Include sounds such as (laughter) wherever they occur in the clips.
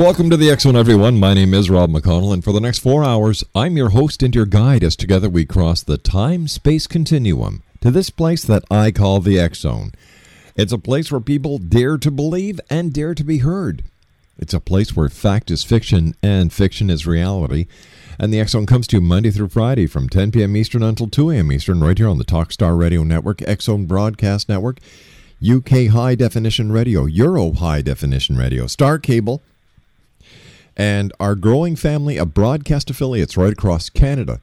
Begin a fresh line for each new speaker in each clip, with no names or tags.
Welcome to the X Zone, everyone. My name is Rob McConnell, and for the next four hours, I'm your host and your guide as together we cross the time space continuum to this place that I call the X Zone. It's a place where people dare to believe and dare to be heard. It's a place where fact is fiction and fiction is reality. And the X Zone comes to you Monday through Friday from 10 p.m. Eastern until 2 a.m. Eastern, right here on the Talkstar Radio Network, X Zone Broadcast Network, UK High Definition Radio, Euro High Definition Radio, Star Cable, and our growing family of broadcast affiliates right across Canada.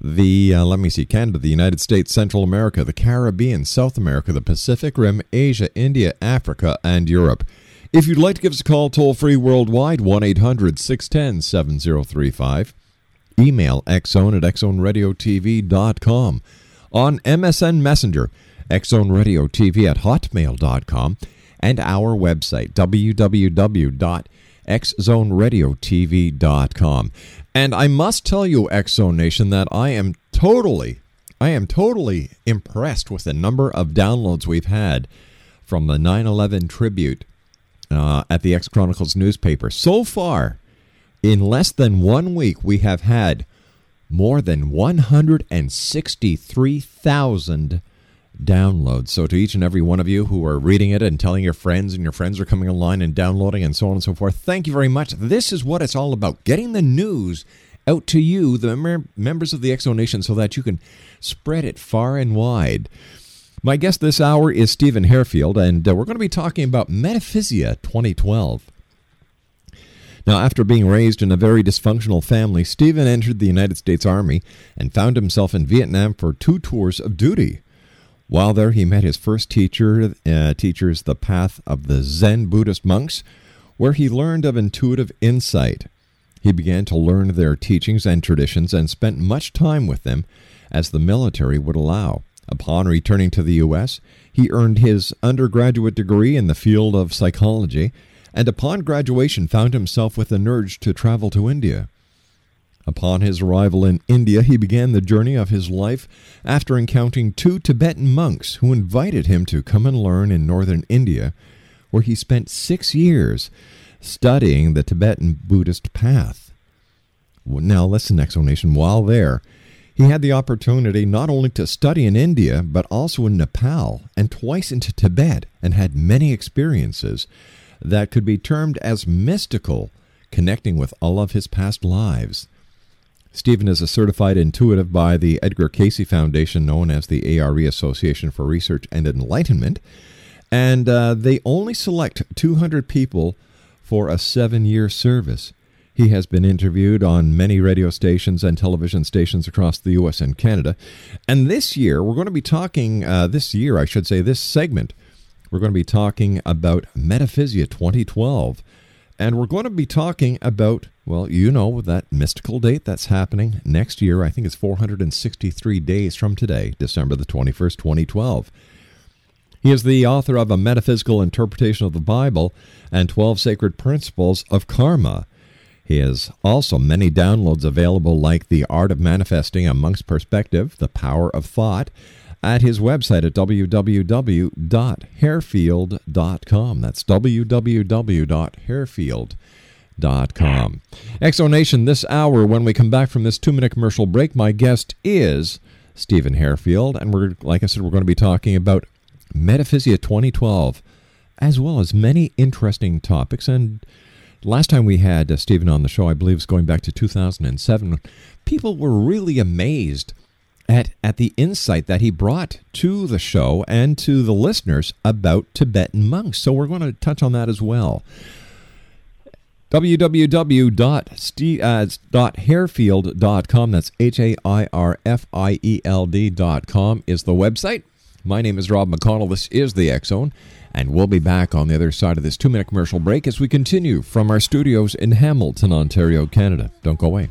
The, uh, let me see, Canada, the United States, Central America, the Caribbean, South America, the Pacific Rim, Asia, India, Africa, and Europe. If you'd like to give us a call toll free worldwide, 1 800 610 7035. Email xzone at xzoneradiotv.com. On MSN Messenger, xzoneradiotv at hotmail.com. And our website, www.xzoneradiotv.com. And I must tell you, Xzone Nation, that I am totally, I am totally impressed with the number of downloads we've had from the 9 11 tribute uh, at the X Chronicles newspaper. So far, in less than one week, we have had more than 163,000 downloads. So, to each and every one of you who are reading it and telling your friends, and your friends are coming online and downloading, and so on and so forth, thank you very much. This is what it's all about getting the news out to you, the mem- members of the Exo Nation, so that you can spread it far and wide. My guest this hour is Steven Hairfield, and uh, we're going to be talking about Metaphysia 2012. Now, after being raised in a very dysfunctional family, Steven entered the United States Army and found himself in Vietnam for two tours of duty. While there, he met his first teacher, uh, teachers, the path of the Zen Buddhist monks, where he learned of intuitive insight. He began to learn their teachings and traditions and spent much time with them as the military would allow. Upon returning to the U.S., he earned his undergraduate degree in the field of psychology and upon graduation found himself with an urge to travel to India. Upon his arrival in India, he began the journey of his life after encountering two Tibetan monks who invited him to come and learn in northern India, where he spent six years studying the Tibetan Buddhist path. Now, listen, Exonation, while there, he had the opportunity not only to study in India, but also in Nepal and twice into Tibet, and had many experiences that could be termed as mystical, connecting with all of his past lives. Steven is a certified intuitive by the Edgar Cayce Foundation, known as the ARE Association for Research and Enlightenment, and uh, they only select 200 people for a seven year service. He has been interviewed on many radio stations and television stations across the U.S. and Canada. And this year, we're going to be talking, uh, this year, I should say, this segment, we're going to be talking about Metaphysia 2012. And we're going to be talking about, well, you know, that mystical date that's happening next year. I think it's 463 days from today, December the 21st, 2012. He is the author of A Metaphysical Interpretation of the Bible and 12 Sacred Principles of Karma. He has also many downloads available, like The Art of Manifesting, A Monk's Perspective, The Power of Thought, at his website at www.hairfield.com. That's www.hairfield.com. Exonation, this hour, when we come back from this two minute commercial break, my guest is Steven Hairfield, and we're, like I said, we're going to be talking about Metaphysia 2012, as well as many interesting topics. And last time we had uh, Steven on the show, I believe, was going back to 2007. People were really amazed at, at the insight that he brought to the show and to the listeners about Tibetan monks. So we're going to touch on that as well. www.hairfield.com. That's H A I R F I E L D.com is the website. My name is Rob McConnell. This is the Zone, and we'll be back on the other side of this two minute commercial break as we continue from our studios in Hamilton, Ontario, Canada. Don't go away.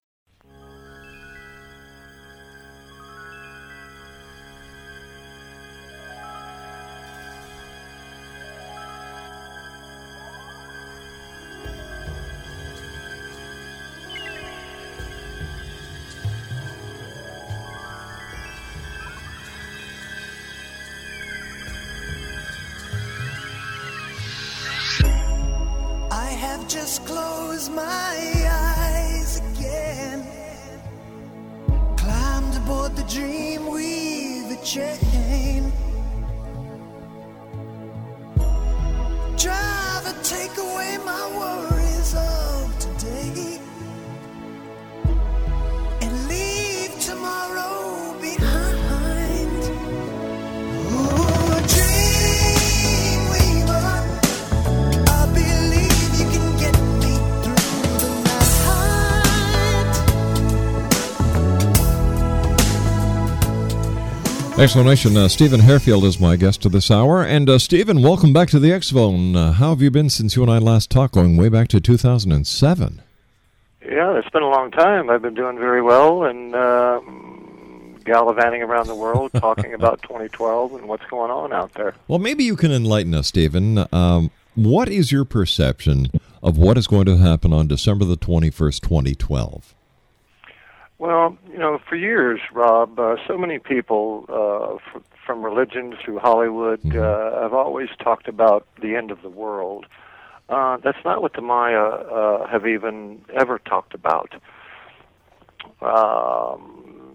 Just close my eyes again. Climbed aboard the dream, weave a chain. Driver, take away my worries
Explanation. Uh, Steven Hairfield is my guest to this hour. And uh, Steven, welcome back to the X Zone. Uh, how have you been since you and I last talked, going way back to 2007?
Yeah, it's been a long time. I've been doing very well and uh, gallivanting around the world (laughs) talking about 2012 and what's going on out there.
Well, maybe you can enlighten us, Steven. Um, what is your perception of what is going to happen on December the 21st, 2012?
Well, you know, for years, Rob, uh, so many people uh, f- from religion through Hollywood uh, have always talked about the end of the world. Uh, that's not what the Maya uh, have even ever talked about. Um,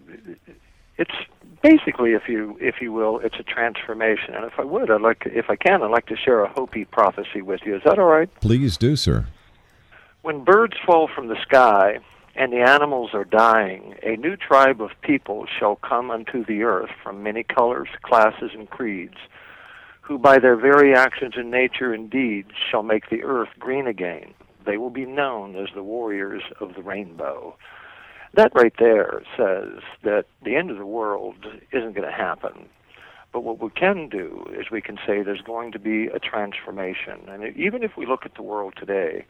it's basically, if you if you will, it's a transformation. And if I would, I'd like, to, if I can, I'd like to share a Hopi prophecy with you. Is that all right?
Please do, sir.
When birds fall from the sky and the animals are dying, a new tribe of people shall come unto the earth from many colors, classes, and creeds, who by their very actions in nature and deeds shall make the earth green again. They will be known as the warriors of the rainbow. That right there says that the end of the world isn't going to happen. But what we can do is we can say there's going to be a transformation. And even if we look at the world today,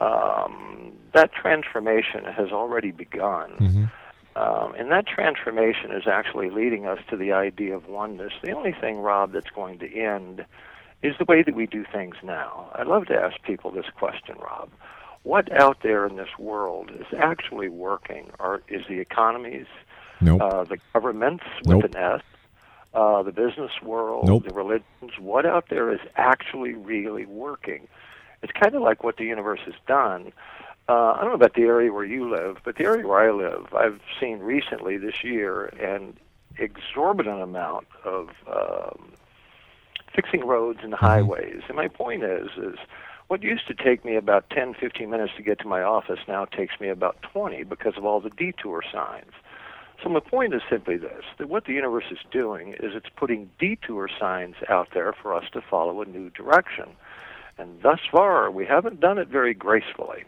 um, that transformation has already begun. Um, and that transformation is actually leading us to the idea of oneness. The only thing, Rob, that's going to end is the way that we do things now. I'd love to ask people this question, Rob. What out there in this world is actually working? Or is the economies,
Nope.
uh, the governments with
Nope.
an S, uh, the business world,
Nope.
the religions? What out there is actually really working? It's kind of like what the universe has done. Uh, I don't know about the area where you live, but the area where I live, I've seen recently this year an exorbitant amount of um, fixing roads and highways. And my point is, is what used to take me about 10, 15 minutes to get to my office now takes me about 20 because of all the detour signs. So my point is simply this, that what the universe is doing is it's putting detour signs out there for us to follow a new direction. And thus far, we haven't done it very gracefully.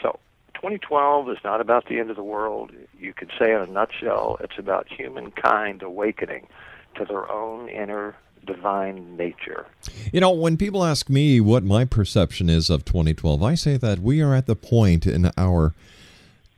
So 2012 is not about the end of the world. You could say in a nutshell, it's about humankind awakening to their own inner divine nature.
You know, when people ask me what my perception is of 2012, I say that we are at the point in our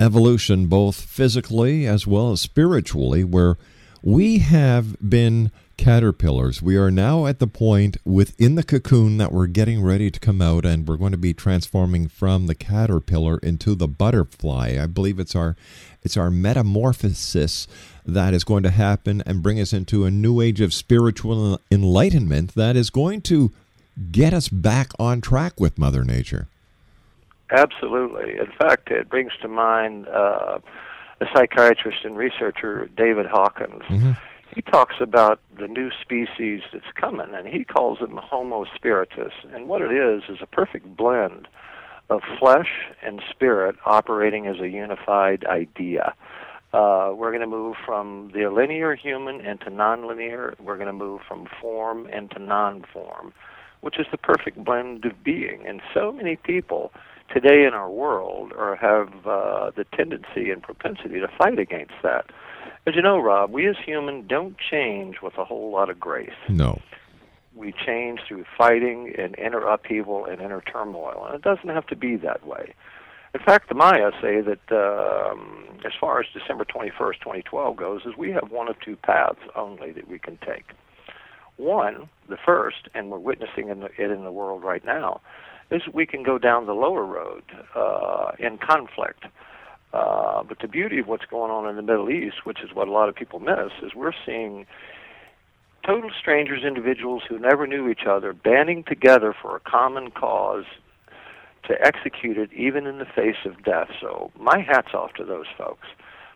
evolution, both physically as well as spiritually, where we have been caterpillars. We are now at the point within the cocoon that we're getting ready to come out and we're going to be transforming from the caterpillar into the butterfly. I believe it's our it's our metamorphosis that is going to happen and bring us into a new age of spiritual enlightenment that is going to get us back on track with Mother Nature.
Absolutely. In fact, it brings to mind uh, a psychiatrist and researcher, David Hawkins. He talks about the new species that's coming, and he calls them Homo spiritus. And what it is is a perfect blend of flesh and spirit operating as a unified idea. Uh, we're going to move from the linear human into nonlinear. We're going to move from form into non-form, which is the perfect blend of being. And so many people today in our world are, have uh, the tendency and propensity to fight against that. As you know, Rob, we as human don't change with a whole lot of grace.
No.
We change through fighting and inner upheaval and inner turmoil, and it doesn't have to be that way. In fact, the Maya say that um, as far as December 21st, 2012 goes, is we have one of two paths only that we can take. One, the first, and we're witnessing in the, it in the world right now, is we can go down the lower road uh, in conflict. Uh, but the beauty of what's going on in the Middle East, which is what a lot of people miss, is we're seeing total strangers, individuals who never knew each other, banding together for a common cause to execute it even in the face of death. So my hat's off to those folks.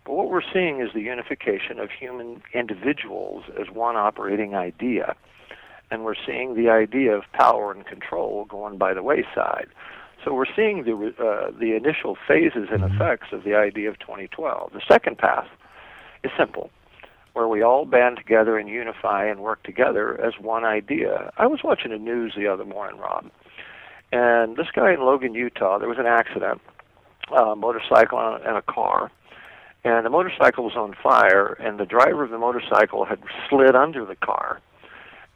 But what we're seeing is the unification of human individuals as one operating idea. And we're seeing the idea of power and control going by the wayside. So we're seeing the, uh, the initial phases and effects of the idea of 2012. The second path is simple, where we all band together and unify and work together as one idea. I was watching the news the other morning, Rob, and this guy in Logan, Utah, there was an accident, a motorcycle and a car, and the motorcycle was on fire, and the driver of the motorcycle had slid under the car.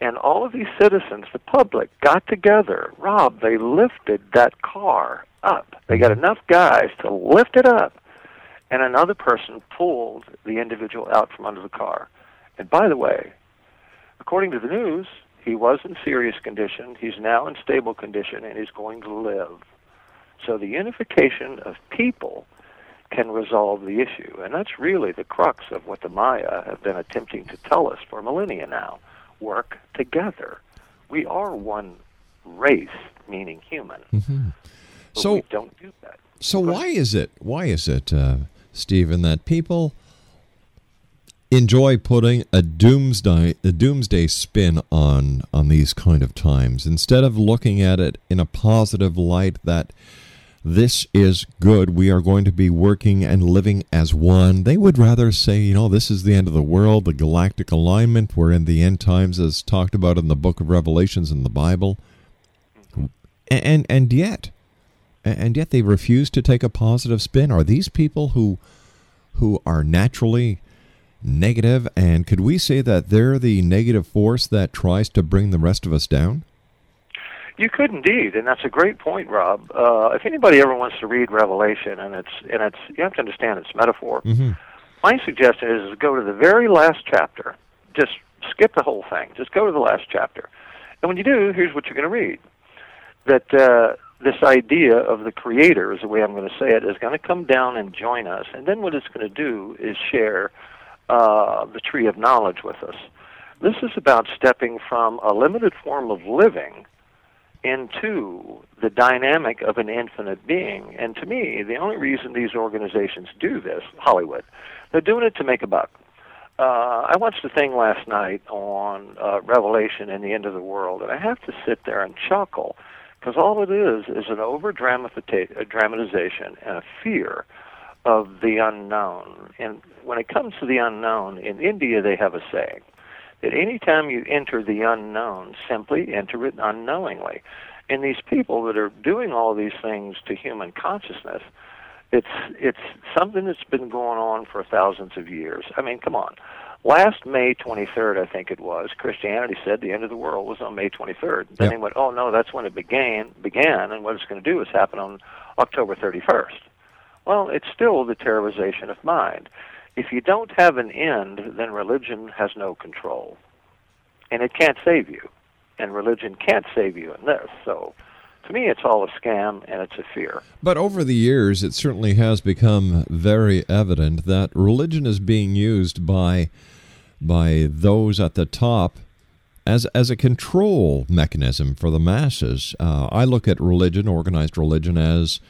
And all of these citizens, the public, got together. Rob, they lifted that car up. They got mhm. enough guys to lift it up, and another person pulled the individual out from under the car. And by the way, according to the news, he was in serious condition. He's now in stable condition, and he's going to live. So the unification of people can resolve the issue. And that's really the crux of what the Maya have been attempting to tell us for millennia now. Work together. We are one race, meaning human.
Mm-hmm. So-
don't do that.
So why is it? Why is it, uh, Steven, that people enjoy putting a doomsday a doomsday spin on on these kind of times instead of looking at it in a positive light that this is good. We are going to be working and living as one. They would rather say, you know, this is the end of the world, the galactic alignment. We're in the end times, as talked about in the book of Revelations in the Bible. And and, and yet, and yet they refuse to take a positive spin. Are these people who who are naturally negative, and could we say that they're the negative force that tries to bring the rest of us down?
You could indeed, and that's a great point, Rob. Uh, if anybody ever wants to read Revelation, and it's and it's you have to understand it's metaphor.
Mm-hmm.
My suggestion is go to the very last chapter. Just skip the whole thing. Just go to the last chapter. And when you do, here's what you're going to read. That uh, this idea of the Creator, is the way I'm going to say it, is going to come down and join us. And then what it's going to do is share uh, the tree of knowledge with us. This is about stepping from a limited form of living into the dynamic of an infinite being. And to me, the only reason these organizations do this, Hollywood, they're doing it to make a buck. Uh, I watched a thing last night on uh, Revelation and the end of the world, and I have to sit there and chuckle because all it is is an over dramatization and a fear of the unknown. And when it comes to the unknown, in India they have a saying that anytime you enter the unknown, simply enter it unknowingly. And these people that are doing all these things to human consciousness, it's it's something that's been going on for thousands of years. I mean, come on. Last May 23rd, I think it was, Christianity said the end of the world was on May 23rd. Then
Yep.
they went, "Oh no, that's when it began." Began, and what it's going to do is happen on October 31st. Well, it's still the terrorization of mind. If you don't have an end, then religion has no control. And it can't save you. And religion can't save you in this. So to me, it's all a scam and it's a fear.
But over the years, it certainly has become very evident that religion is being used by by those at the top as as a control mechanism for the masses. Uh, I look at religion, organized religion, as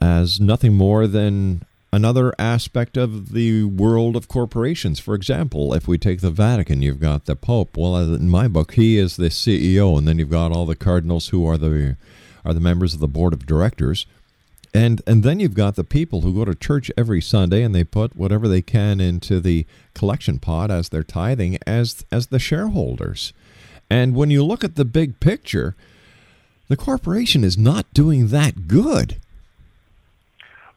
as nothing more than another aspect of the world of corporations. For example, if we take the Vatican, you've got the Pope. Well, in my book, he is the CEO, and then you've got all the cardinals who are the are the members of the board of directors. And and then you've got the people who go to church every Sunday and they put whatever they can into the collection pot as their tithing as as the shareholders. And when you look at the big picture, the corporation is not doing that good.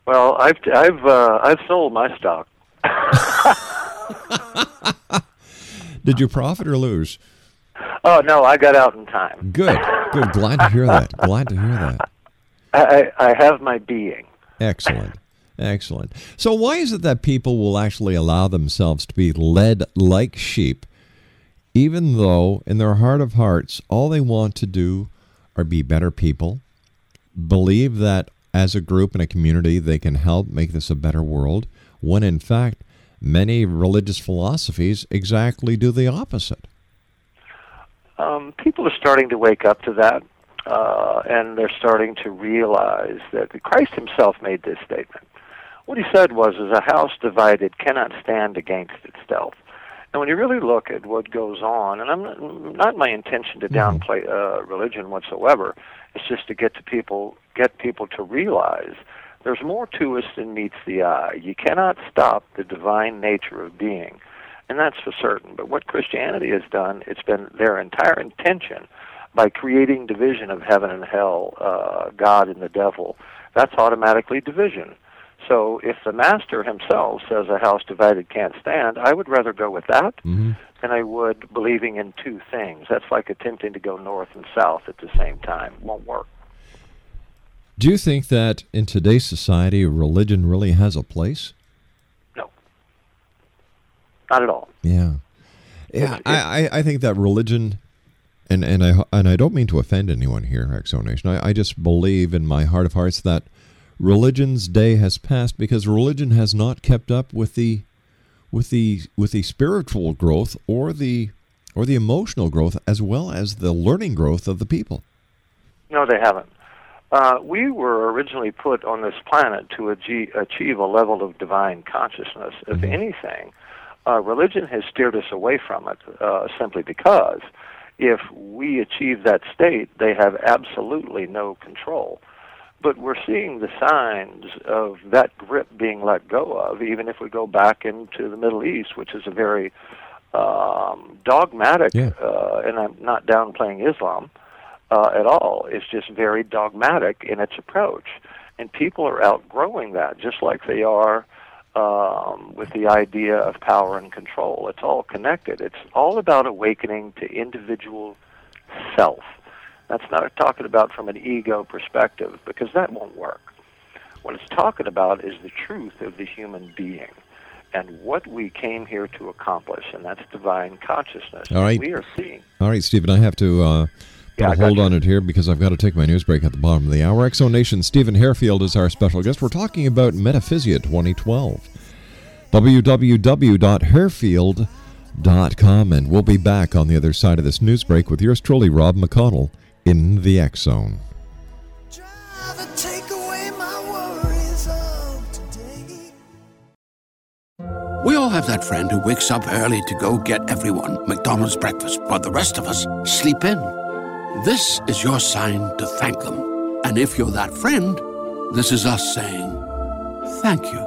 Well, I've I've uh, I've sold my stock. (laughs)
Did you profit or lose?
Oh no, I got out in time.
Good. Good. Glad to hear that. Glad to hear that.
I I, I have my being.
Excellent. Excellent. So, why is it that people will actually allow themselves to be led like sheep, even though in their heart of hearts, all they want to do are be better people, believe that as a group and a community they can help make this a better world, when in fact, many religious philosophies exactly do the opposite?
Um, people are starting to wake up to that, uh, and they're starting to realize that Christ Himself made this statement. What He said was, "Is a house divided cannot stand against itself." And when you really look at what goes on, and I'm not, not my intention to downplay uh, religion whatsoever. It's just to get to people, get people to realize there's more to us than meets the eye. You cannot stop the divine nature of being, and that's for certain. But what Christianity has done, it's been their entire intention by creating division of heaven and hell, uh, God and the devil. That's automatically division. So if the master himself says a house divided can't stand, I would rather go with that
hmm
than I would believing in two things. That's like attempting to go north and south at the same time. It Won't work.
Do you think that in today's society, religion really has a place?
No. Not at all.
Yeah, yeah. I, I, I think that religion, and and I and I don't mean to offend anyone here, Exonation. I, I just believe in my heart of hearts that religion's day has passed because religion has not kept up with the with the with the spiritual growth or the or the emotional growth as well as the learning growth of the people.
No, they haven't. Uh, we were originally put on this planet to achieve, achieve a level of divine consciousness. If anything, uh, religion has steered us away from it uh, simply because if we achieve that state, they have absolutely no control. But we're seeing the signs of that grip being let go of, even if we go back into the Middle East, which is a very um, dogmatic,
Yeah.
uh, and I'm not downplaying Islam uh, at all. It's just very dogmatic in its approach. And people are outgrowing that, just like they are um, with the idea of power and control. It's all connected. It's all about awakening to individual self. That's not talking about from an ego perspective, because that won't work. What it's talking about is the truth of the human being and what we came here to accomplish, and that's divine consciousness.
All right.
We are seeing.
All right, Steven, I have to uh, put
Yeah,
hold
you.
on it here because I've got to take my news break at the bottom of the hour. Exo Nation, Steven Hairfield is our special guest. We're talking about Metaphysia 2012. www.hairfield.com, and we'll be back on the other side of this news break with yours truly, Rob McConnell, in the X Zone.
Driver, take away my worries of today.
We all have that friend who wakes up early to go get everyone McDonald's breakfast, while the rest of us sleep in. This is your sign to thank them. And if you're that friend, this is us saying thank you.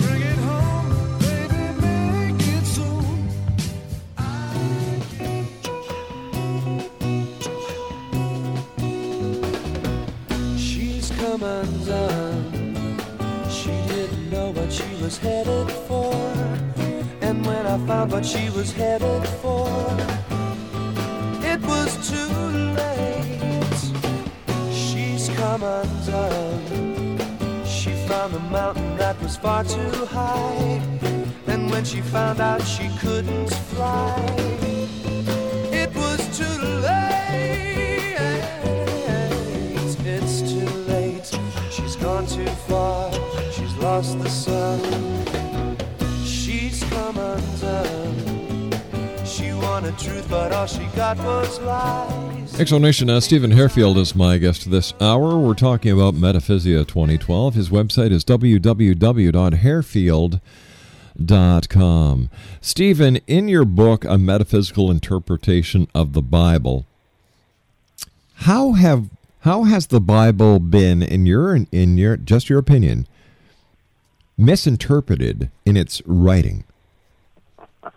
Bring it home, baby, make. She's come undone. She didn't know what she was headed for and when I found what she was headed far too high. And when she found out she couldn't fly, it was too late. It's too late. She's gone too far. She's lost the sun. She's come undone. She wanted truth, but all she got was lies.
Exonation, uh, Steven Hairfield is my guest this hour. We're talking about Metaphysia 2012. His website is www.hairfield.com. Steven, in your book, A Metaphysical Interpretation of the Bible, how have how has the Bible been, in your in your just your opinion, misinterpreted in its writing? (laughs)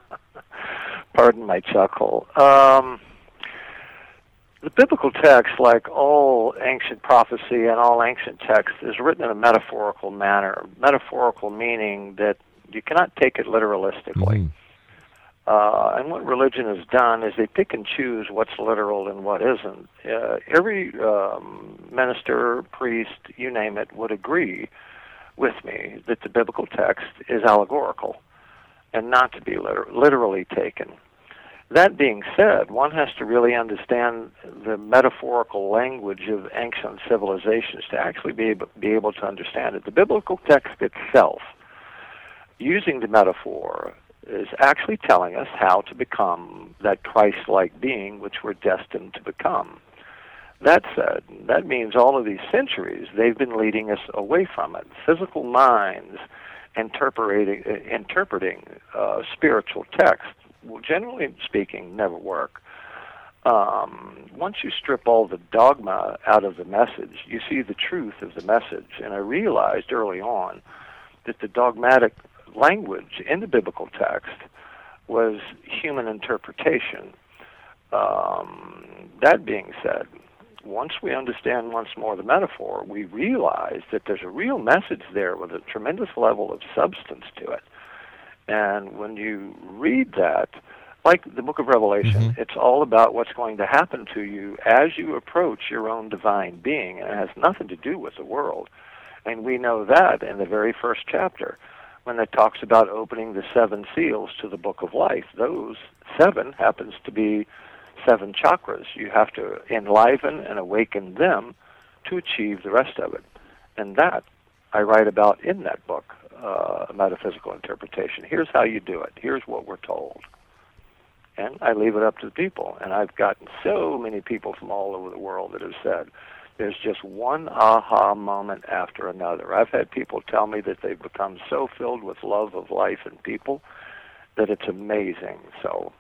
pardon my chuckle. Um, the biblical text, like all ancient prophecy and all ancient text, is written in a metaphorical manner. Metaphorical meaning that you cannot take it literalistically. Uh, and what religion has done is they pick and choose what's literal and what isn't. Uh, every um, minister, priest, you name it, would agree with me that the biblical text is allegorical and not to be liter- literally taken. That being said, one has to really understand the metaphorical language of ancient civilizations to actually be able, be able to understand it. The biblical text itself, using the metaphor, is actually telling us how to become that Christ like being which we're destined to become. That said, that means all of these centuries they've been leading us away from it. Physical minds interpreting, uh, interpreting uh, spiritual text will, generally speaking, never work. Um, once you strip all the dogma out of the message, you see the truth of the message. And I realized early on that the dogmatic language in the biblical text was human interpretation. Um, that being said, once we understand once more the metaphor, we realize that there's a real message there with a tremendous level of substance to it. And when you read that, like the book of Revelation, mm-hmm. it's all about what's going to happen to you as you approach your own divine being, and it has nothing to do with the world. And we know that in the very first chapter when it talks about opening the seven seals to the book of life. Those seven happens to be seven chakras. You have to enliven and awaken them to achieve the rest of it. And that I write about in that book, uh, Metaphysical Interpretation. Here's how you do it. Here's what we're told. And I leave it up to the people. And I've gotten so many people from all over the world that have said, there's just one aha moment after another. I've had people tell me that they've become so filled with love of life and people that it's amazing. So,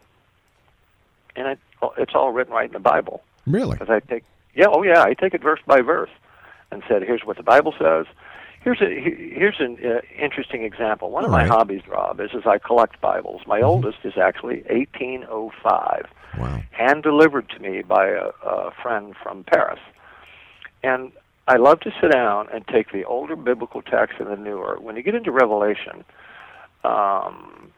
and it, it's all written right in the Bible.
Really?
Because I take, yeah, oh yeah, I take it verse by verse, and said, here's what the Bible says. Here's a here's an uh, interesting example. One of
All
my
right.
hobbies, Rob, is is I collect Bibles. My oldest is actually 1805,
Wow.
hand delivered to me by a, a friend from Paris. And I love to sit down and take the older biblical text and the newer. When you get into Revelation, um,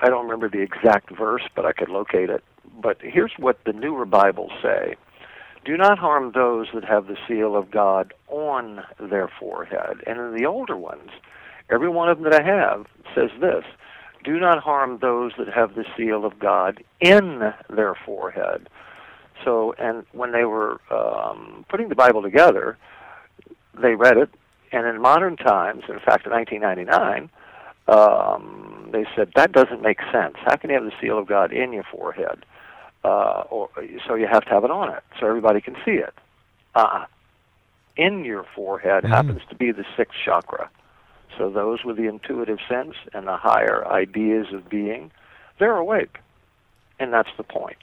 I don't remember the exact verse, but I could locate it. But here's what the newer Bibles say Do not harm those that have the seal of God on their forehead. And in the older ones, every one of them that I have says this Do not harm those that have the seal of God in their forehead. So, and when they were um, putting the Bible together, they read it, and in modern times, in fact, in 1999, um, they said that doesn't make sense. How can you have the seal of God in your forehead? Uh, or so you have to have it on it so everybody can see it. Uh, in your forehead happens to be the sixth chakra. So those with the intuitive sense and the higher ideas of being, they're awake, and that's the point.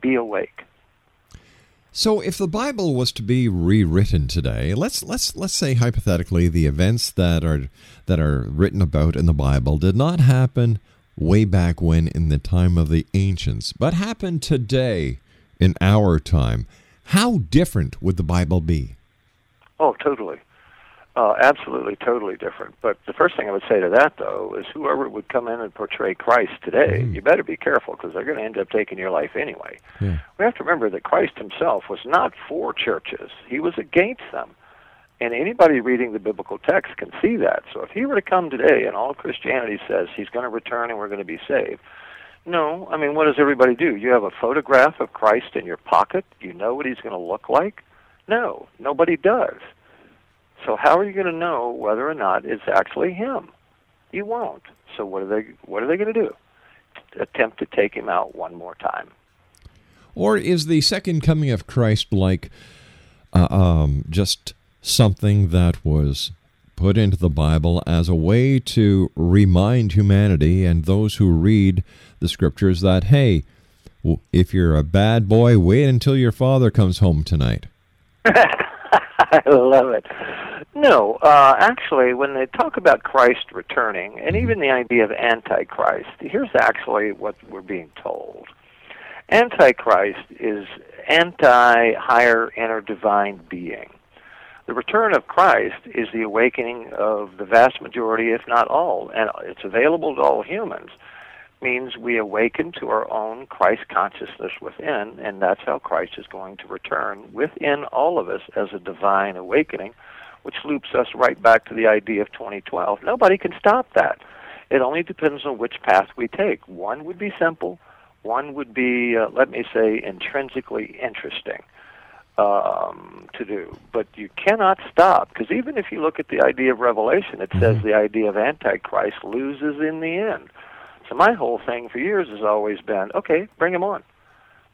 Be awake.
So, if the Bible was to be rewritten today, let's let's let's say hypothetically the events that are that are written about in the Bible did not happen way back when in the time of the ancients, but happened today in our time. How different would the Bible be?
Oh, totally. Uh, absolutely, totally different. But the first thing I would say to that, though, is whoever would come in and portray Christ today, you better be careful because they're going to end up taking your life anyway.
Yeah.
We have to remember that Christ himself was not for churches, he was against them. And anybody reading the biblical text can see that. So if he were to come today and all Christianity says he's going to return and we're going to be saved, no, I mean, what does everybody do? You have a photograph of Christ in your pocket? You know what he's going to look like? No, nobody does. So how are you going to know whether or not it's actually him? You won't. So what are they what are they going to do? Attempt to take him out one more time.
Or is the second coming of Christ like uh, um, just something that was put into the Bible as a way to remind humanity and those who read the scriptures that, hey, if you're a bad boy, wait until your father comes home tonight? (laughs)
I love it. No, uh, actually, when they talk about Christ returning, and even the idea of Antichrist, here's actually what we're being told. Antichrist is anti higher inner divine being. The return of Christ is the awakening of the vast majority, if not all, and it's available to all humans. Means we awaken to our own Christ consciousness within, and that's how Christ is going to return within all of us as a divine awakening, which loops us right back to the idea of 2012. Nobody can stop that. It only depends on which path we take. One would be simple, one would be, uh, let me say, intrinsically interesting um, to do. But you cannot stop, because even if you look at the idea of Revelation, it says the idea of Antichrist loses in the end. So my whole thing for years has always been, okay, bring him on.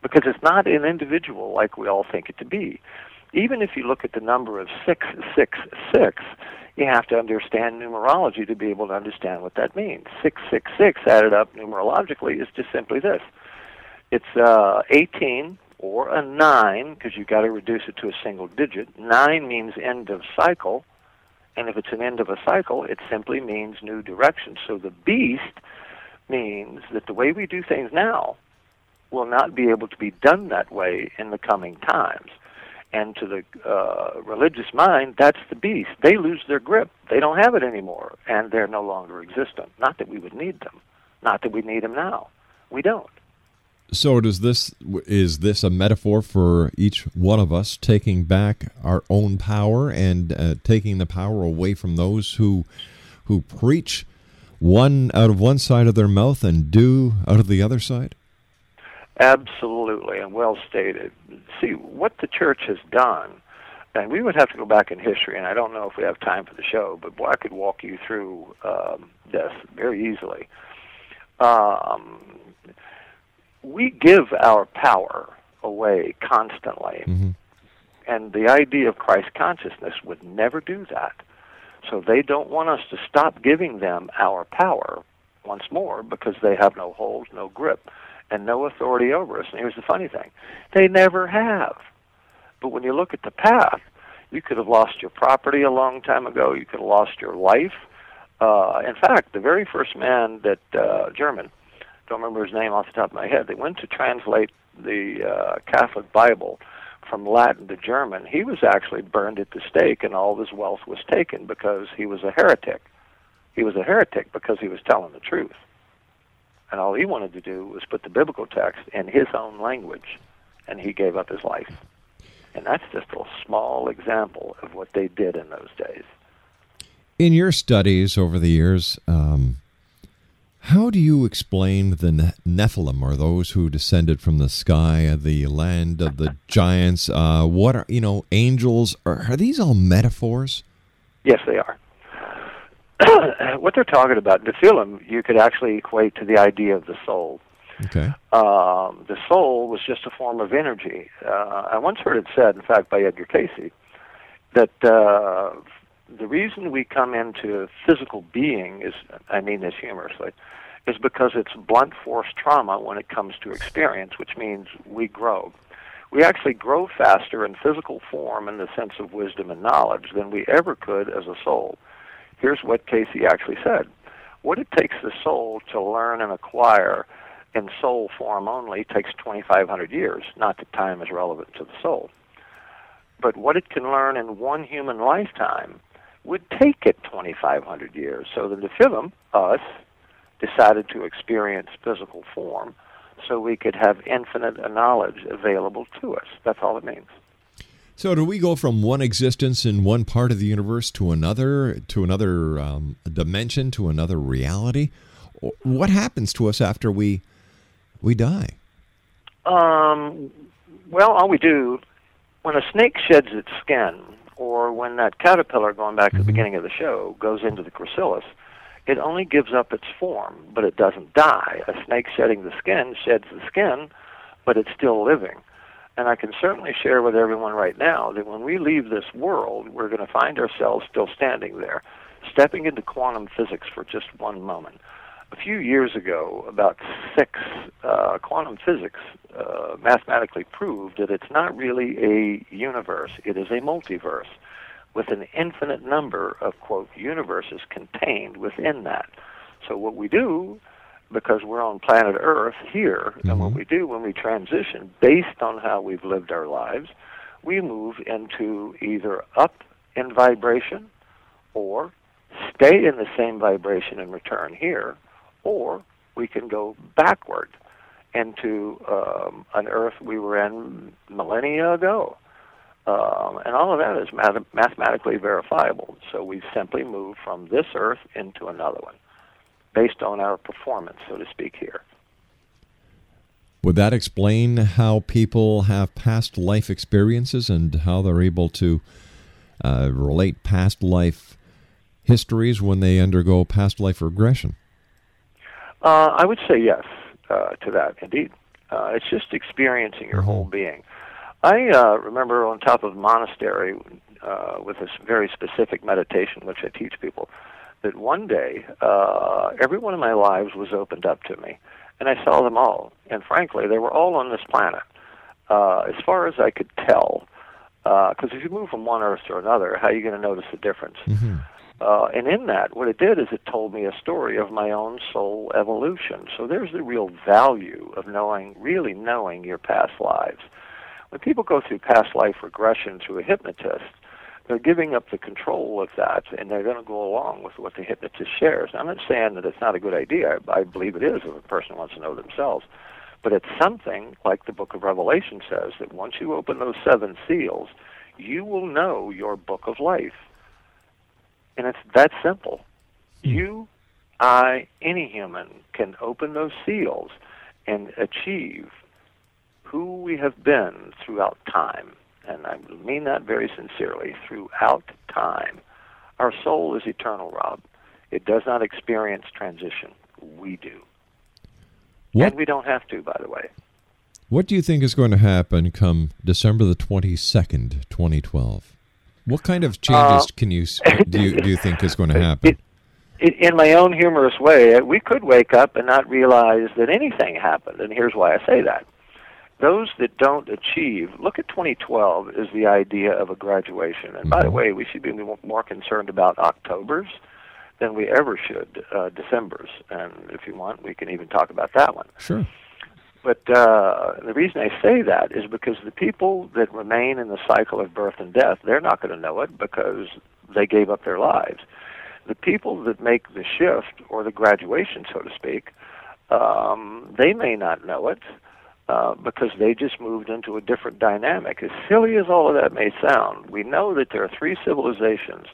Because it's not an individual like we all think it to be. Even if you look at the number of 666, you have to understand numerology to be able to understand what that means. 666 added up numerologically is just simply this. It's uh, 18 or a 9, because you've got to reduce it to a single digit. 9 means end of cycle, and if it's an end of a cycle, it simply means new direction. So the beast means that the way we do things now will not be able to be done that way in the coming times. And to the uh, religious mind, that's the beast. They lose their grip. They don't have it anymore, and they're no longer existent. Not that we would need them. Not that we need them now. We don't.
So does this is this a metaphor for each one of us taking back our own power and uh, taking the power away from those who who preach one out of one side of their mouth and do out of the other side?
Absolutely, and well stated. See, what the church has done, and we would have to go back in history, and I don't know if we have time for the show, but boy, I could walk you through um, this very easily. Um, we give our power away constantly,
Mm-hmm.
and the idea of Christ consciousness would never do that. So they don't want us to stop giving them our power once more because they have no hold, no grip, and no authority over us. And here's the funny thing they never have. But when you look at the path, you could have lost your property a long time ago, you could have lost your life. Uh, in fact, the very first man that, uh, German, don't remember his name off the top of my head, they went to translate the uh, Catholic Bible from Latin to German, he was actually burned at the stake and all of his wealth was taken because he was a heretic. He was a heretic because he was telling the truth. And all he wanted to do was put the biblical text in his own language, and he gave up his life. And that's just a small example of what they did in those days.
In your studies over the years, um, how do you explain the Nephilim, or those who descended from the sky, the land of the giants? Uh, what are you know angels? Are, are these all metaphors?
Yes, they are. (clears throat) what they're talking about, Nephilim, you could actually equate to the idea of the soul.
Okay.
Um, the soul was just a form of energy. Uh, I once heard it said, in fact, by Edgar Cayce, that uh, the reason we come into physical being is, I mean this humorously, is because it's blunt force trauma when it comes to experience, which means we grow. We actually grow faster in physical form in the sense of wisdom and knowledge than we ever could as a soul. Here's what Cayce actually said. What it takes the soul to learn and acquire in soul form only takes 2,500 years. Not that time is relevant to the soul. But what it can learn in one human lifetime would take it 2,500 years. So the Nephilim, us, decided to experience physical form so we could have infinite knowledge available to us. That's all it means.
So, do we go from one existence in one part of the universe to another, to another um, dimension, to another reality? What happens to us after we we die?
Um, well, all we do when a snake sheds its skin, or when that caterpillar, going back to the mm-hmm. beginning of the show, goes into the chrysalis, it only gives up its form, but it doesn't die. A snake shedding the skin sheds the skin, but it's still living. And I can certainly share with everyone right now that when we leave this world, we're going to find ourselves still standing there. Stepping into quantum physics for just one moment. A few years ago, about six, uh, quantum physics uh, mathematically proved that it's not really a universe, it is a multiverse. with an infinite number of quote universes contained within that. So what we do because we're on planet Earth here, and what we do when we transition based on how we've lived our lives, we move into either up in vibration or stay in the same vibration and return here, or we can go backward into um, an Earth we were in millennia ago. Um, and all of that is math- mathematically verifiable. So we simply move from this Earth into another one based on our performance, so to speak, here.
Would that explain how people have past life experiences and how they're able to uh, relate past life histories when they undergo past life regression?
Uh, I would say yes uh, to that, indeed. Uh, it's just experiencing your whole being. I uh, remember on top of a monastery uh, with this very specific meditation, which I teach people, that one day uh, every one of my lives was opened up to me, and I saw them all. And frankly, they were all on this planet. Uh, as far as I could tell, because if you move from one Earth to another, how are you going to notice the difference? Uh, and in that, what it did is it told me a story of my own soul evolution. So there's the real value of knowing, really knowing your past lives. When people go through past life regression through a hypnotist, they're giving up the control of that, and they're going to go along with what the hypnotist shares. Now, I'm not saying that it's not a good idea. I, I believe it is if a person wants to know themselves. But it's something like the book of Revelation says that once you open those seven seals, you will know your book of life. And it's that simple. Hmm. You, I, any human can open those seals and achieve who we have been throughout time. And I mean that very sincerely throughout time. Our soul is eternal, Rob. It does not experience transition. We do.
What,
And we don't have to, by the way.
what do you think is going to happen come December the 22nd, 2012? What kind of changes
Uh,
can you (laughs) do you, do you think is going to happen?
in, in my own humorous way, we could wake up and not realize that anything happened. And here's why I say that. Those that don't achieve, look at 2012 as the idea of a graduation. And by the way, we should be more concerned about Octobers than we ever should uh, Decembers. And if you want, we can even talk about that one.
Sure.
But uh, the reason I say that is because the people that remain in the cycle of birth and death, they're not going to know it because they gave up their lives. The people that make the shift or the graduation, so to speak, um, they may not know it uh, because they just moved into a different dynamic. As silly as all of that may sound, we know that there are three civilizations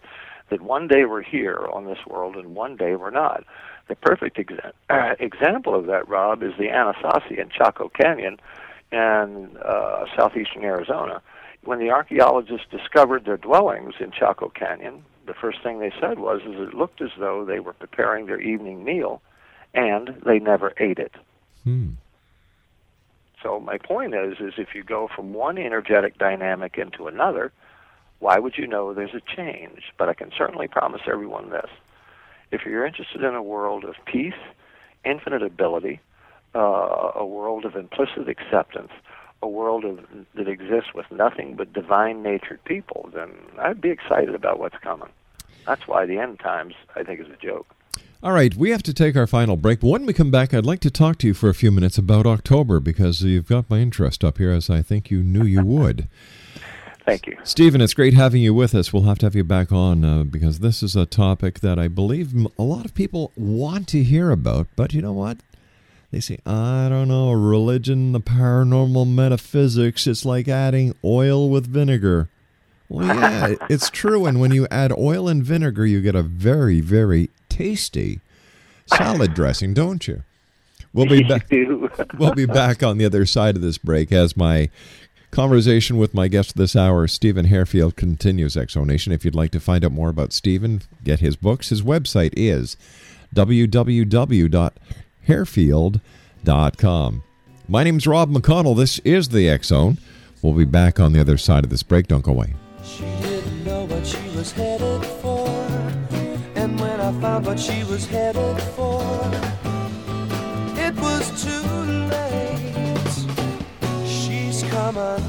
that one day we're here on this world and one day we're not. The perfect exa- uh, example of that, Rob, is the Anasazi in Chaco Canyon in uh, southeastern Arizona. When the archaeologists discovered their dwellings in Chaco Canyon, the first thing they said was, is it looked as though they were preparing their evening meal, and they never ate it.
Hmm.
So my point is, is if you go from one energetic dynamic into another, why would you know there's a change? But I can certainly promise everyone this: if you're interested in a world of peace, infinite ability, uh, a world of implicit acceptance, a world of, that exists with nothing but divine-natured people, then I'd be excited about what's coming. That's why the end times, I think, is a joke.
All right, we have to take our final break. But when we come back, I'd like to talk to you for a few minutes about October because you've got my interest up here, as I think you knew you would. (laughs)
Thank you.
Steven, it's great having you with us. We'll have to have you back on uh, because this is a topic that I believe a lot of people want to hear about. But you know what? They say, I don't know, religion, the paranormal, metaphysics, it's like adding oil with vinegar. Well, yeah, (laughs) it's true. And when you add oil and vinegar, you get a very, very tasty salad (laughs) dressing, don't you? We'll be back. we'll be back on the other side of this break as my conversation with my guest this hour, Steven Hairfield, continues. Exonation. If you'd like to find out more about Steven, get his books. His website is www.hairfield.com. My name's Rob McConnell. This is the X Zone. We'll be back on the other side of this break. Don't go away.
She didn't know what she was headed for. And when I found what she was headed for, come.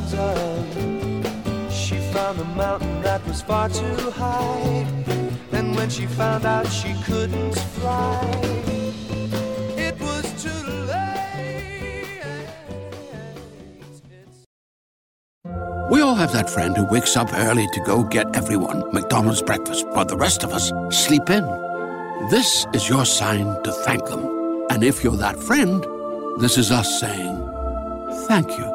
She found the mountain that was far too high. And when she found out she couldn't fly, it was too late.
We all have that friend who wakes up early to go get everyone McDonald's breakfast while the rest of us sleep in. This is your sign to thank them. And if you're that friend, this is us saying thank you.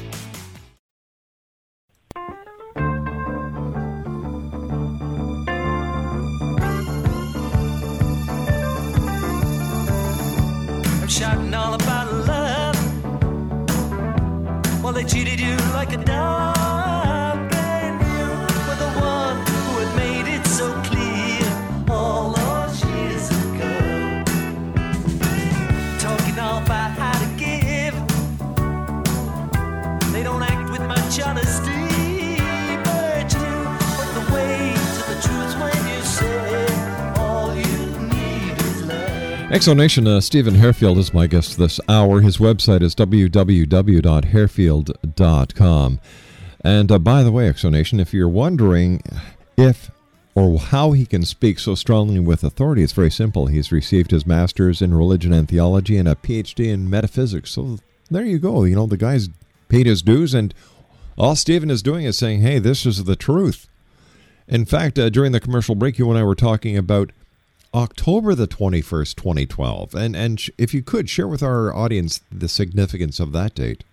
Exonation, uh, Steven Hairfield is my guest this hour. His website is www.hairfield.com. And uh, by the way, Exonation, if you're wondering if or how he can speak so strongly with authority, it's very simple. He's received his master's in religion and theology and a PhD in metaphysics. So there you go. You know, the guy's paid his dues, and all Steven is doing is saying, hey, this is the truth. In fact, uh, during the commercial break, you and I were talking about October the 21st, 2012. And, and sh- if you could, share with our audience the significance of that date.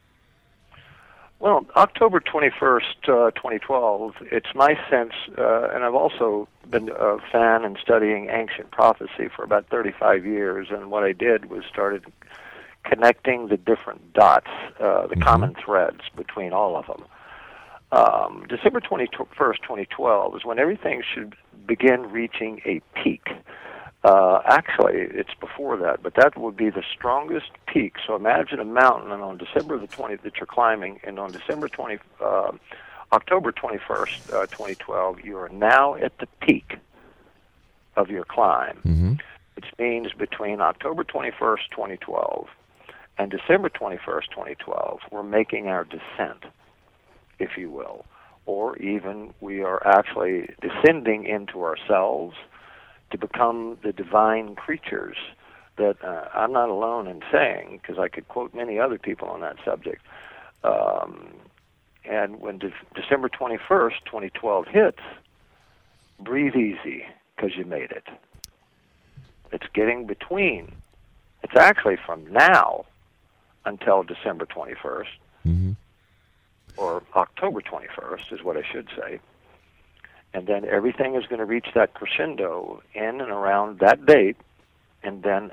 Well, October 21st, uh, 2012, it's my sense, uh, and I've also been a fan and studying ancient prophecy for about 35 years, and what I did was started connecting the different dots, uh, the common threads between all of them. Um, December 21st, 2012 is when everything should begin reaching a peak. Uh, actually, it's before that, but that would be the strongest peak. So imagine a mountain, and on December the 20th that you're climbing, and on December 20, uh, October 21st, uh, 2012, you are now at the peak of your climb, which means between October 21st, 2012, and December 21st, 2012, we're making our descent, if you will, or even we are actually descending into ourselves to become the divine creatures that uh, I'm not alone in saying, because I could quote many other people on that subject. Um, and when de- December 21st, 2012 hits, breathe easy because you made it. It's getting between. It's actually from now until December 21st, or October 21st, is what I should say. And then everything is going to reach that crescendo in and around that date, and then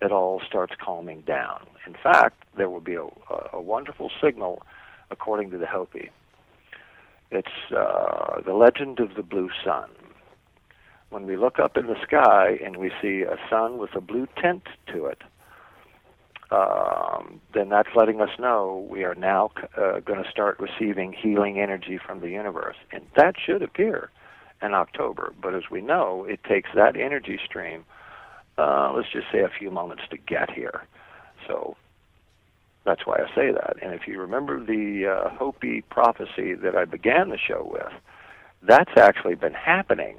it all starts calming down. In fact, there will be a, a, wonderful signal according to the Hopi. It's uh, the legend of the blue sun. When we look up in the sky and we see a sun with a blue tint to it, um, then that's letting us know we are now uh, going to start receiving healing energy from the universe. And that should appear in October. But as we know, it takes that energy stream, uh, let's just say a few moments to get here. So that's why I say that. And if you remember the uh, Hopi prophecy that I began the show with, that's actually been happening.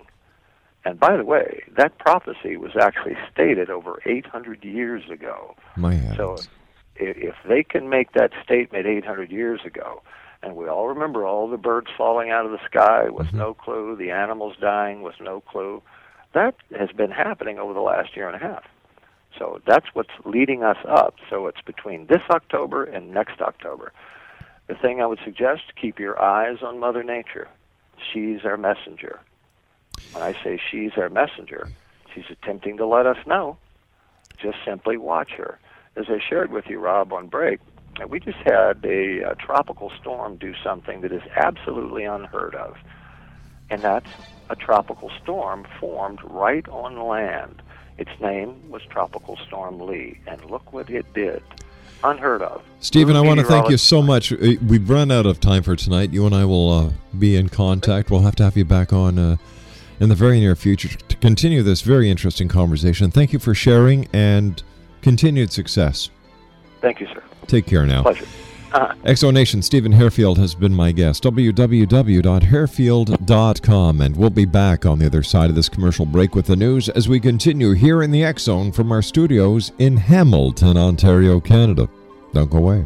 And by the way, that prophecy was actually stated over 800 years ago.
My.
So if, if they can make that statement 800 years ago, and we all remember all the birds falling out of the sky with mm-hmm. no clue, the animals dying with no clue, that has been happening over the last year and a half. So that's what's leading us up. So it's between this October and next October. The thing I would suggest, keep your eyes on Mother Nature. She's our messenger. When I say she's our messenger, she's attempting to let us know. Just simply watch her. As I shared with you, Rob, on break, we just had a, a tropical storm do something that is absolutely unheard of. And that's a tropical storm formed right on land. Its name was Tropical Storm Lee, and look what it did. Unheard of.
Steven, I want to thank you so much. Uh, We've run out of time for tonight. You and I will uh, be in contact. We'll have to have you back on uh, in the very near future to continue this very interesting conversation. Thank you for sharing and continued success.
Thank you, sir.
Take care now.
Pleasure. Uh-huh.
Exonation, Steven Hairfield has been my guest. www.hairfield.com. And we'll be back on the other side of this commercial break with the news as we continue here in the X Zone from our studios in Hamilton, Ontario, Canada. Don't go away.